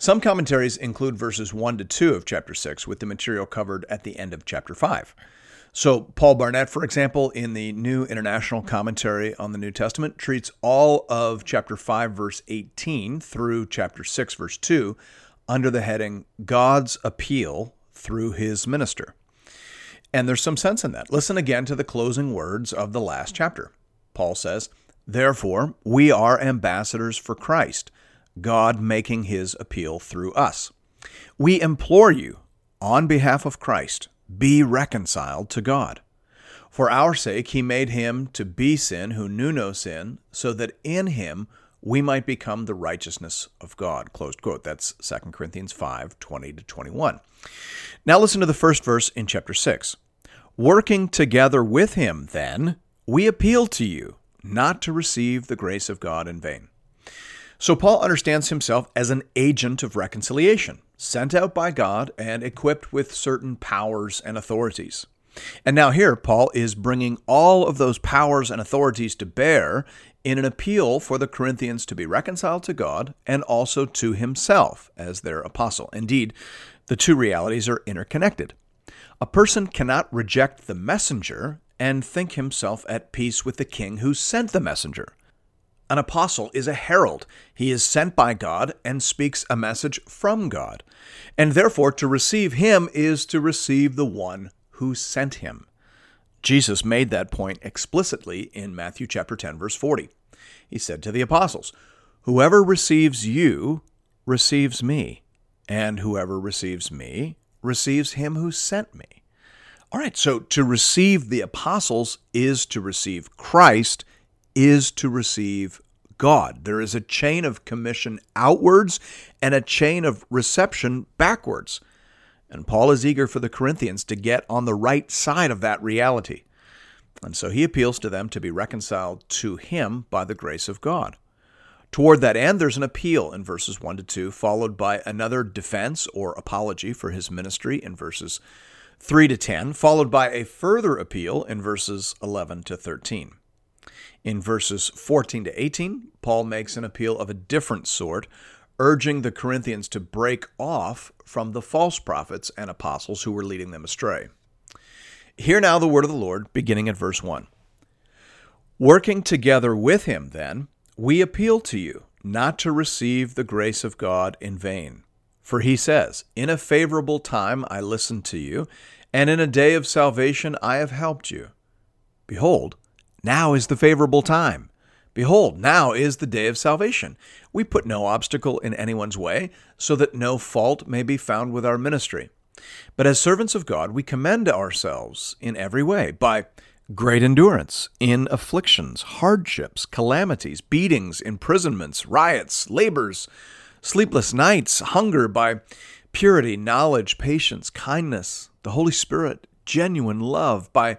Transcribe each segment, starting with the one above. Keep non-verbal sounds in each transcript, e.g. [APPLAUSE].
Some commentaries include verses 1 to 2 of chapter 6 with the material covered at the end of chapter 5. So, Paul Barnett, for example, in the New International Commentary on the New Testament, treats all of chapter 5, verse 18 through chapter 6, verse 2 under the heading God's Appeal through His Minister. And there's some sense in that. Listen again to the closing words of the last chapter. Paul says, Therefore, we are ambassadors for Christ God making his appeal through us. We implore you, on behalf of Christ, be reconciled to God. For our sake, he made him to be sin who knew no sin, so that in him we might become the righteousness of God. Closed quote. That's 2 Corinthians 5 20 to 21. Now listen to the first verse in chapter 6. Working together with him, then, we appeal to you not to receive the grace of God in vain. So Paul understands himself as an agent of reconciliation, sent out by God and equipped with certain powers and authorities. And now here, Paul is bringing all of those powers and authorities to bear in an appeal for the Corinthians to be reconciled to God and also to himself as their apostle. Indeed, the two realities are interconnected. A person cannot reject the messenger and think himself at peace with the king who sent the messenger. An apostle is a herald. He is sent by God and speaks a message from God. And therefore, to receive him is to receive the one who sent him. Jesus made that point explicitly in Matthew chapter 10 verse 40. He said to the apostles, "Whoever receives you receives me, and whoever receives me receives him who sent me." All right, so to receive the apostles is to receive Christ is to receive God. There is a chain of commission outwards and a chain of reception backwards. And Paul is eager for the Corinthians to get on the right side of that reality. And so he appeals to them to be reconciled to him by the grace of God. Toward that end, there's an appeal in verses 1 to 2, followed by another defense or apology for his ministry in verses 3 to 10, followed by a further appeal in verses 11 to 13. In verses 14 to 18, Paul makes an appeal of a different sort, urging the Corinthians to break off from the false prophets and apostles who were leading them astray. Hear now the word of the Lord, beginning at verse 1. Working together with him, then, we appeal to you not to receive the grace of God in vain. For he says, In a favorable time I listened to you, and in a day of salvation I have helped you. Behold, now is the favorable time. Behold, now is the day of salvation. We put no obstacle in anyone's way, so that no fault may be found with our ministry. But as servants of God, we commend ourselves in every way by great endurance in afflictions, hardships, calamities, beatings, imprisonments, riots, labors, sleepless nights, hunger, by purity, knowledge, patience, kindness, the Holy Spirit, genuine love, by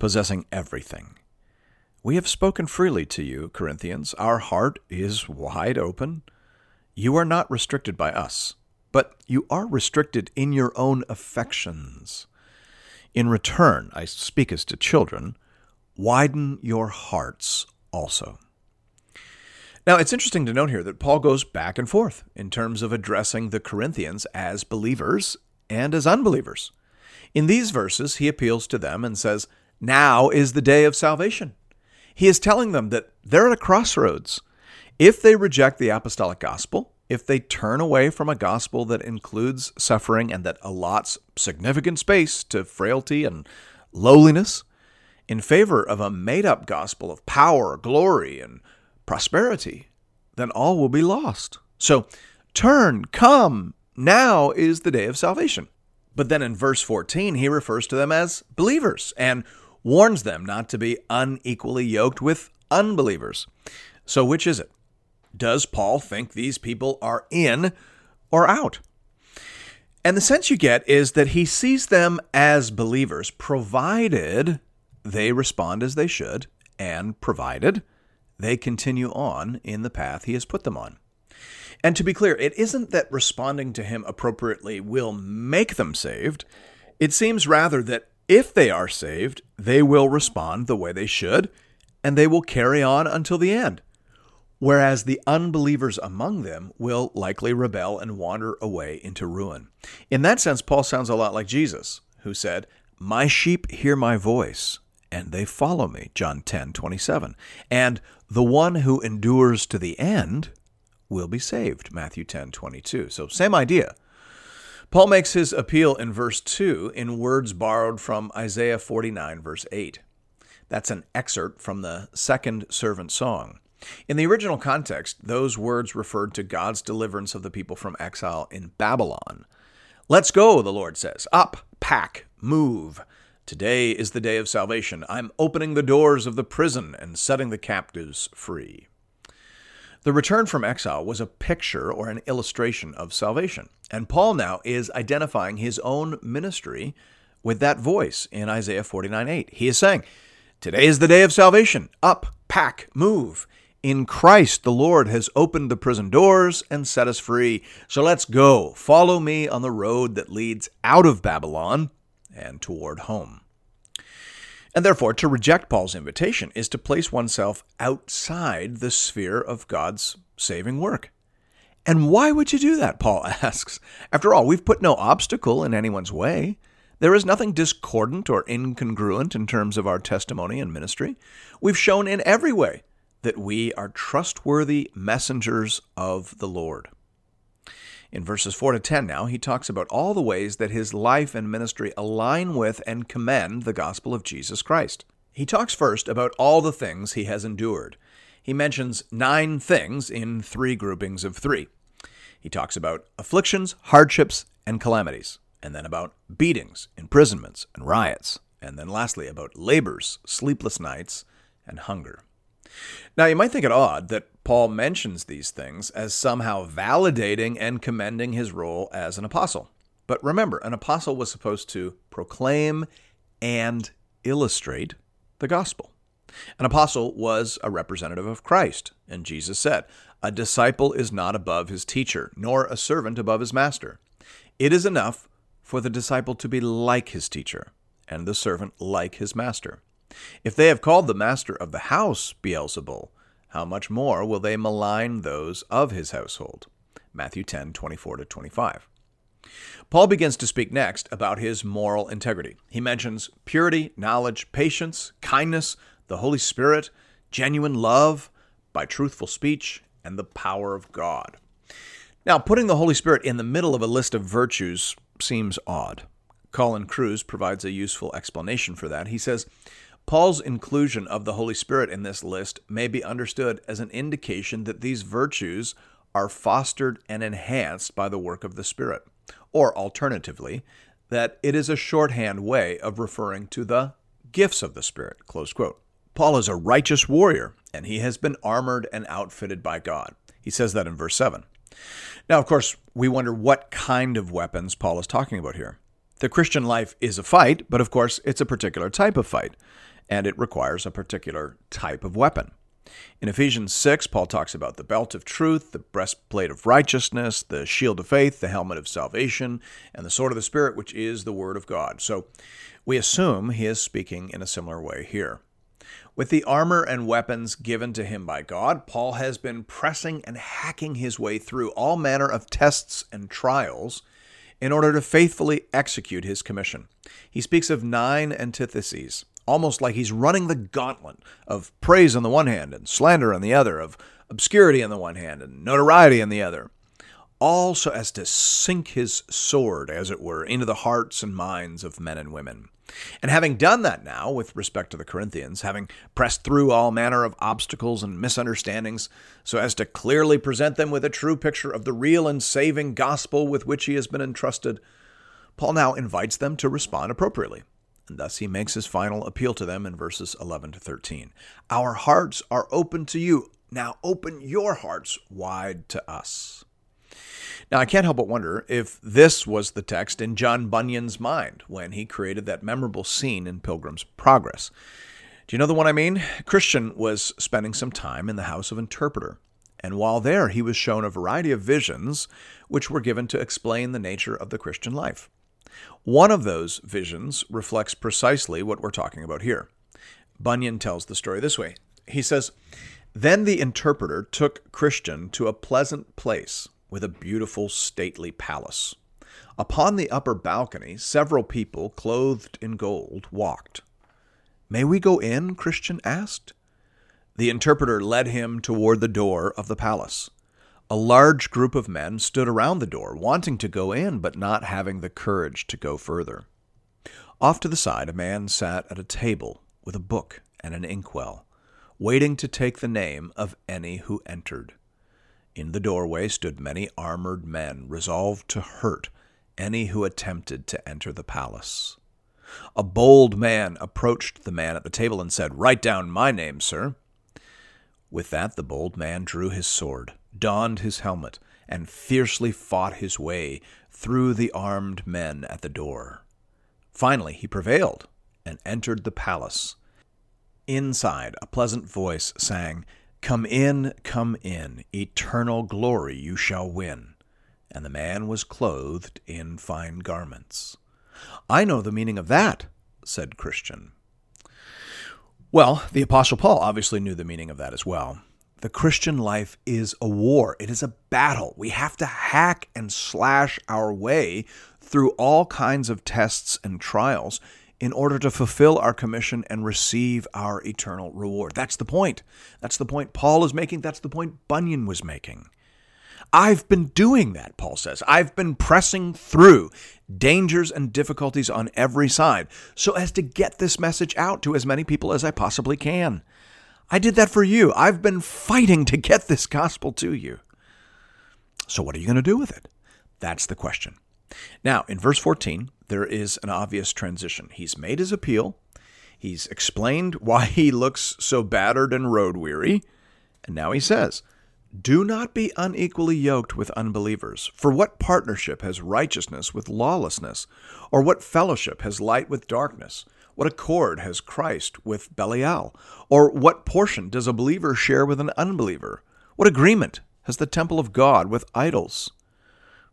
possessing everything. We have spoken freely to you, Corinthians. Our heart is wide open. You are not restricted by us, but you are restricted in your own affections. In return, I speak as to children, widen your hearts also. Now, it's interesting to note here that Paul goes back and forth in terms of addressing the Corinthians as believers and as unbelievers. In these verses, he appeals to them and says, now is the day of salvation. He is telling them that they're at a crossroads. If they reject the apostolic gospel, if they turn away from a gospel that includes suffering and that allots significant space to frailty and lowliness in favor of a made up gospel of power, glory, and prosperity, then all will be lost. So turn, come, now is the day of salvation. But then in verse 14, he refers to them as believers and warns them not to be unequally yoked with unbelievers. So, which is it? Does Paul think these people are in or out? And the sense you get is that he sees them as believers, provided they respond as they should, and provided they continue on in the path he has put them on. And to be clear, it isn't that responding to him appropriately will make them saved. It seems rather that if they are saved, they will respond the way they should, and they will carry on until the end whereas the unbelievers among them will likely rebel and wander away into ruin. In that sense, Paul sounds a lot like Jesus, who said, My sheep hear my voice, and they follow me, John 10 27. And the one who endures to the end will be saved, Matthew 10 22. So, same idea. Paul makes his appeal in verse 2 in words borrowed from Isaiah 49, verse 8. That's an excerpt from the second servant song. In the original context, those words referred to God's deliverance of the people from exile in Babylon. Let's go, the Lord says. Up, pack, move. Today is the day of salvation. I'm opening the doors of the prison and setting the captives free. The return from exile was a picture or an illustration of salvation. And Paul now is identifying his own ministry with that voice in Isaiah 49 8. He is saying, Today is the day of salvation. Up, pack, move. In Christ, the Lord has opened the prison doors and set us free. So let's go. Follow me on the road that leads out of Babylon and toward home. And therefore, to reject Paul's invitation is to place oneself outside the sphere of God's saving work. And why would you do that? Paul [LAUGHS] asks. After all, we've put no obstacle in anyone's way. There is nothing discordant or incongruent in terms of our testimony and ministry. We've shown in every way that we are trustworthy messengers of the Lord. In verses 4 to 10 now, he talks about all the ways that his life and ministry align with and commend the gospel of Jesus Christ. He talks first about all the things he has endured. He mentions nine things in three groupings of three. He talks about afflictions, hardships, and calamities, and then about beatings, imprisonments, and riots, and then lastly about labors, sleepless nights, and hunger. Now, you might think it odd that Paul mentions these things as somehow validating and commending his role as an apostle. But remember, an apostle was supposed to proclaim and illustrate the gospel. An apostle was a representative of Christ, and Jesus said, A disciple is not above his teacher, nor a servant above his master. It is enough for the disciple to be like his teacher, and the servant like his master. If they have called the master of the house Beelzebul, how much more will they malign those of his household? Matthew 10, 24 to 25. Paul begins to speak next about his moral integrity. He mentions purity, knowledge, patience, kindness, the Holy Spirit, genuine love, by truthful speech, and the power of God. Now, putting the Holy Spirit in the middle of a list of virtues seems odd. Colin Kruse provides a useful explanation for that. He says, Paul's inclusion of the Holy Spirit in this list may be understood as an indication that these virtues are fostered and enhanced by the work of the Spirit, or alternatively, that it is a shorthand way of referring to the gifts of the Spirit. Paul is a righteous warrior, and he has been armored and outfitted by God. He says that in verse 7. Now, of course, we wonder what kind of weapons Paul is talking about here. The Christian life is a fight, but of course, it's a particular type of fight and it requires a particular type of weapon. In Ephesians 6, Paul talks about the belt of truth, the breastplate of righteousness, the shield of faith, the helmet of salvation, and the sword of the Spirit, which is the Word of God. So we assume he is speaking in a similar way here. With the armor and weapons given to him by God, Paul has been pressing and hacking his way through all manner of tests and trials in order to faithfully execute his commission. He speaks of nine antitheses almost like he's running the gauntlet of praise on the one hand and slander on the other, of obscurity on the one hand and notoriety on the other. all so as to sink his sword, as it were, into the hearts and minds of men and women. And having done that now with respect to the Corinthians, having pressed through all manner of obstacles and misunderstandings, so as to clearly present them with a true picture of the real and saving gospel with which he has been entrusted, Paul now invites them to respond appropriately. And thus he makes his final appeal to them in verses 11 to 13. Our hearts are open to you. Now open your hearts wide to us. Now, I can't help but wonder if this was the text in John Bunyan's mind when he created that memorable scene in Pilgrim's Progress. Do you know the one I mean? Christian was spending some time in the house of interpreter, and while there, he was shown a variety of visions which were given to explain the nature of the Christian life. One of those visions reflects precisely what we're talking about here. Bunyan tells the story this way He says, Then the interpreter took Christian to a pleasant place with a beautiful, stately palace. Upon the upper balcony, several people, clothed in gold, walked. May we go in? Christian asked. The interpreter led him toward the door of the palace. A large group of men stood around the door, wanting to go in, but not having the courage to go further. Off to the side, a man sat at a table with a book and an inkwell, waiting to take the name of any who entered. In the doorway stood many armored men, resolved to hurt any who attempted to enter the palace. A bold man approached the man at the table and said, Write down my name, sir. With that, the bold man drew his sword, donned his helmet, and fiercely fought his way through the armed men at the door. Finally, he prevailed and entered the palace. Inside, a pleasant voice sang, Come in, come in, eternal glory you shall win. And the man was clothed in fine garments. I know the meaning of that, said Christian. Well, the Apostle Paul obviously knew the meaning of that as well. The Christian life is a war, it is a battle. We have to hack and slash our way through all kinds of tests and trials in order to fulfill our commission and receive our eternal reward. That's the point. That's the point Paul is making. That's the point Bunyan was making. I've been doing that, Paul says. I've been pressing through dangers and difficulties on every side so as to get this message out to as many people as I possibly can. I did that for you. I've been fighting to get this gospel to you. So, what are you going to do with it? That's the question. Now, in verse 14, there is an obvious transition. He's made his appeal, he's explained why he looks so battered and road weary, and now he says, Do not be unequally yoked with unbelievers. For what partnership has righteousness with lawlessness? Or what fellowship has light with darkness? What accord has Christ with Belial? Or what portion does a believer share with an unbeliever? What agreement has the temple of God with idols?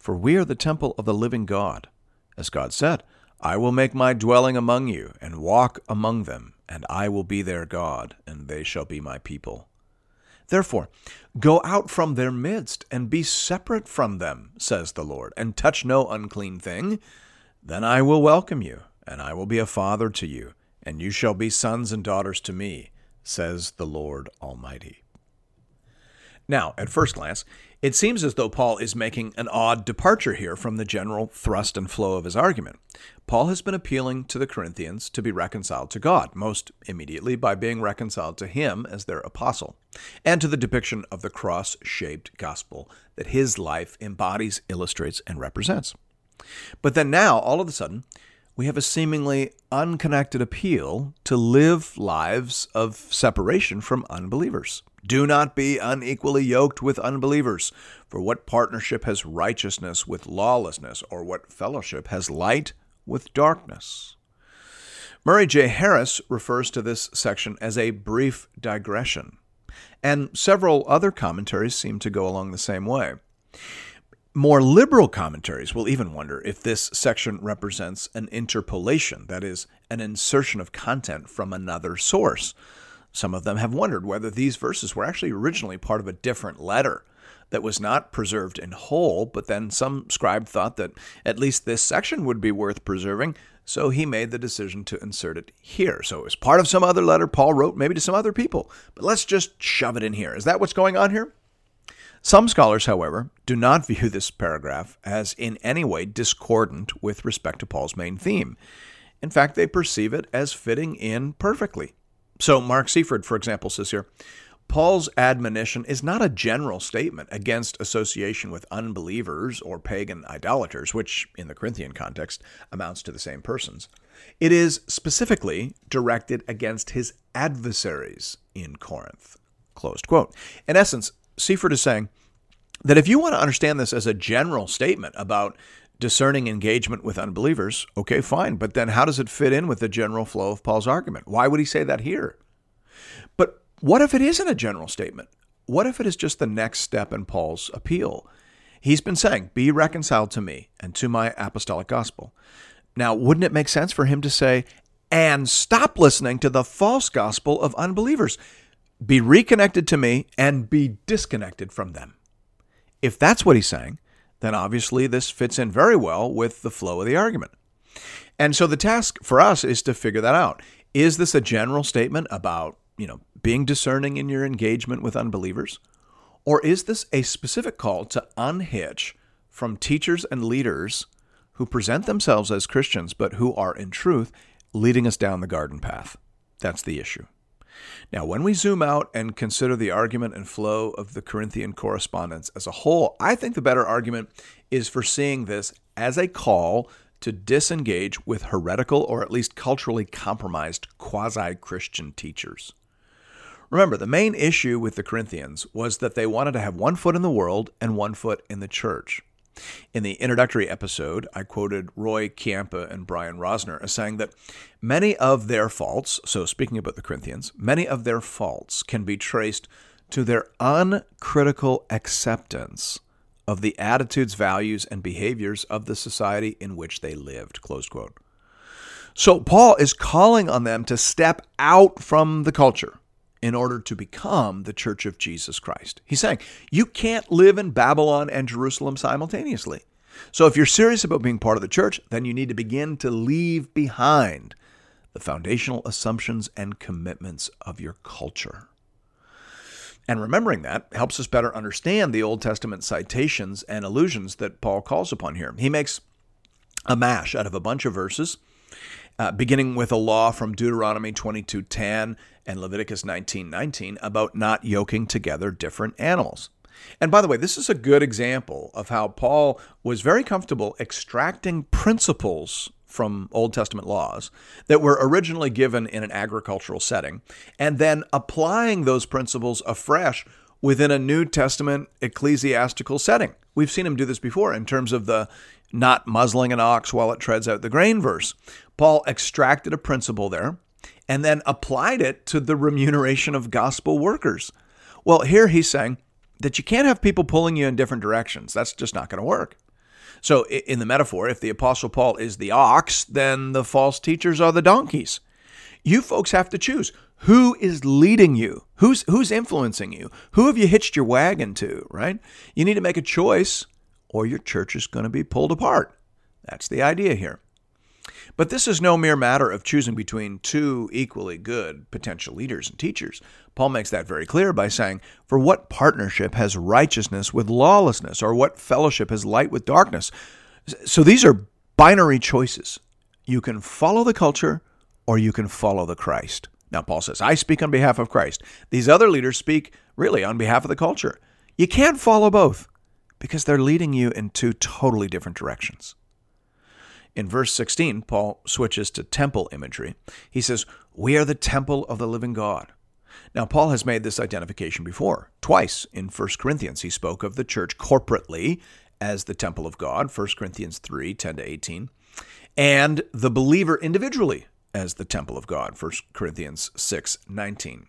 For we are the temple of the living God. As God said, I will make my dwelling among you, and walk among them, and I will be their God, and they shall be my people. Therefore, go out from their midst, and be separate from them, says the Lord, and touch no unclean thing. Then I will welcome you, and I will be a father to you, and you shall be sons and daughters to me, says the Lord Almighty. Now, at first glance, it seems as though Paul is making an odd departure here from the general thrust and flow of his argument. Paul has been appealing to the Corinthians to be reconciled to God, most immediately by being reconciled to him as their apostle, and to the depiction of the cross shaped gospel that his life embodies, illustrates, and represents. But then now, all of a sudden, we have a seemingly unconnected appeal to live lives of separation from unbelievers. Do not be unequally yoked with unbelievers. For what partnership has righteousness with lawlessness, or what fellowship has light with darkness? Murray J. Harris refers to this section as a brief digression, and several other commentaries seem to go along the same way. More liberal commentaries will even wonder if this section represents an interpolation, that is, an insertion of content from another source. Some of them have wondered whether these verses were actually originally part of a different letter that was not preserved in whole, but then some scribe thought that at least this section would be worth preserving, so he made the decision to insert it here. So it was part of some other letter Paul wrote, maybe to some other people, but let's just shove it in here. Is that what's going on here? Some scholars, however, do not [LAUGHS] view this paragraph as in any way discordant with respect to Paul's main theme. In fact, they perceive it as fitting in perfectly. So, Mark Seifrid, for example, says here Paul's admonition is not a general statement against association with unbelievers or pagan idolaters, which, in the Corinthian context, amounts to the same persons. It is specifically directed against his adversaries in Corinth. Closed quote. In essence, Seifrid is saying that if you want to understand this as a general statement about discerning engagement with unbelievers, okay, fine. But then how does it fit in with the general flow of Paul's argument? Why would he say that here? But what if it isn't a general statement? What if it is just the next step in Paul's appeal? He's been saying, Be reconciled to me and to my apostolic gospel. Now, wouldn't it make sense for him to say, and stop listening to the false gospel of unbelievers? Be reconnected to me and be disconnected from them. If that's what he's saying, then obviously this fits in very well with the flow of the argument. And so the task for us is to figure that out. Is this a general statement about you know, being discerning in your engagement with unbelievers? Or is this a specific call to unhitch from teachers and leaders who present themselves as Christians, but who are in truth leading us down the garden path? That's the issue. Now, when we zoom out and consider the argument and flow of the Corinthian correspondence as a whole, I think the better argument is for seeing this as a call to disengage with heretical or at least culturally compromised quasi Christian teachers. Remember, the main issue with the Corinthians was that they wanted to have one foot in the world and one foot in the church. In the introductory episode, I quoted Roy Ciampa and Brian Rosner as saying that many of their faults, so speaking about the Corinthians, many of their faults can be traced to their uncritical acceptance of the attitudes, values, and behaviors of the society in which they lived. Close quote. So Paul is calling on them to step out from the culture in order to become the church of Jesus Christ. He's saying you can't live in Babylon and Jerusalem simultaneously. So if you're serious about being part of the church, then you need to begin to leave behind the foundational assumptions and commitments of your culture. And remembering that helps us better understand the Old Testament citations and allusions that Paul calls upon here. He makes a mash out of a bunch of verses uh, beginning with a law from Deuteronomy 22:10 and Leviticus 19:19 about not yoking together different animals. And by the way, this is a good example of how Paul was very comfortable extracting principles from Old Testament laws that were originally given in an agricultural setting and then applying those principles afresh within a New Testament ecclesiastical setting. We've seen him do this before in terms of the not muzzling an ox while it treads out the grain verse. Paul extracted a principle there and then applied it to the remuneration of gospel workers. Well, here he's saying that you can't have people pulling you in different directions. That's just not going to work. So, in the metaphor, if the Apostle Paul is the ox, then the false teachers are the donkeys. You folks have to choose who is leading you, who's who's influencing you, who have you hitched your wagon to, right? You need to make a choice, or your church is going to be pulled apart. That's the idea here. But this is no mere matter of choosing between two equally good potential leaders and teachers. Paul makes that very clear by saying, For what partnership has righteousness with lawlessness, or what fellowship has light with darkness? So these are binary choices. You can follow the culture or you can follow the Christ. Now, Paul says, I speak on behalf of Christ. These other leaders speak really on behalf of the culture. You can't follow both because they're leading you in two totally different directions. In verse 16, Paul switches to temple imagery. He says, We are the temple of the living God. Now, Paul has made this identification before. Twice in 1 Corinthians, he spoke of the church corporately as the temple of God, 1 Corinthians 3 10 to 18, and the believer individually as the temple of God, 1 Corinthians 6 19.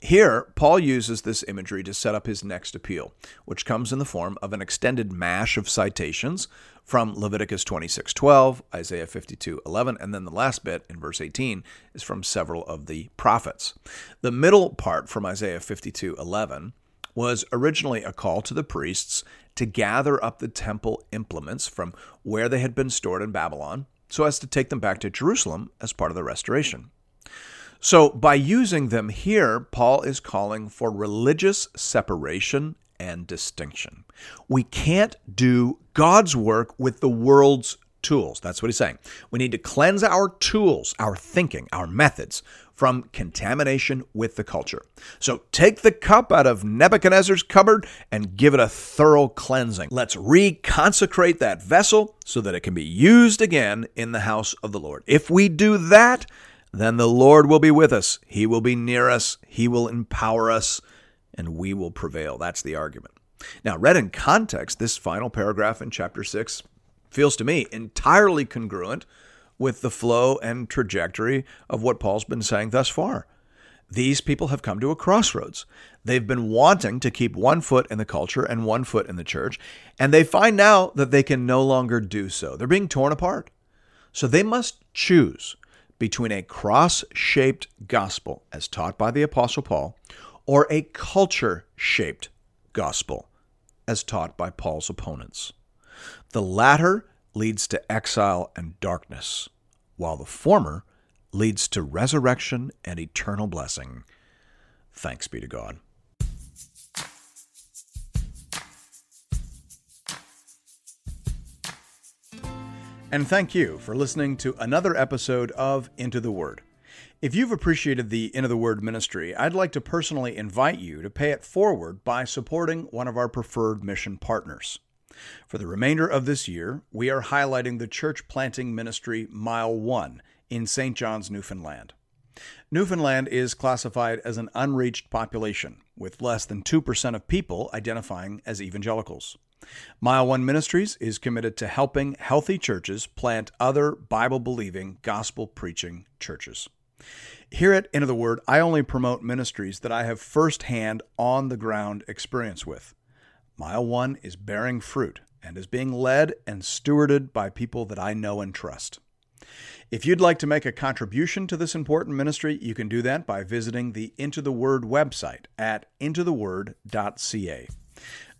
Here, Paul uses this imagery to set up his next appeal, which comes in the form of an extended mash of citations from Leviticus 26:12, Isaiah 52:11, and then the last bit in verse 18 is from several of the prophets. The middle part from Isaiah 52:11 was originally a call to the priests to gather up the temple implements from where they had been stored in Babylon so as to take them back to Jerusalem as part of the restoration. So, by using them here, Paul is calling for religious separation and distinction. We can't do God's work with the world's tools. That's what he's saying. We need to cleanse our tools, our thinking, our methods from contamination with the culture. So take the cup out of Nebuchadnezzar's cupboard and give it a thorough cleansing. Let's reconsecrate that vessel so that it can be used again in the house of the Lord. If we do that, then the Lord will be with us. He will be near us. He will empower us, and we will prevail. That's the argument. Now, read in context, this final paragraph in chapter 6 feels to me entirely congruent with the flow and trajectory of what Paul's been saying thus far. These people have come to a crossroads. They've been wanting to keep one foot in the culture and one foot in the church, and they find now that they can no longer do so. They're being torn apart. So they must choose between a cross shaped gospel, as taught by the Apostle Paul, or a culture shaped gospel, as taught by Paul's opponents. The latter leads to exile and darkness, while the former leads to resurrection and eternal blessing. Thanks be to God. And thank you for listening to another episode of Into the Word. If you've appreciated the Into the Word ministry, I'd like to personally invite you to pay it forward by supporting one of our preferred mission partners. For the remainder of this year, we are highlighting the church planting ministry Mile 1 in St. John's, Newfoundland. Newfoundland is classified as an unreached population, with less than 2% of people identifying as evangelicals. Mile One Ministries is committed to helping healthy churches plant other Bible believing, gospel preaching churches. Here at Into the Word, I only promote ministries that I have firsthand on the ground experience with. Mile One is bearing fruit and is being led and stewarded by people that I know and trust. If you'd like to make a contribution to this important ministry, you can do that by visiting the Into the Word website at intotheword.ca.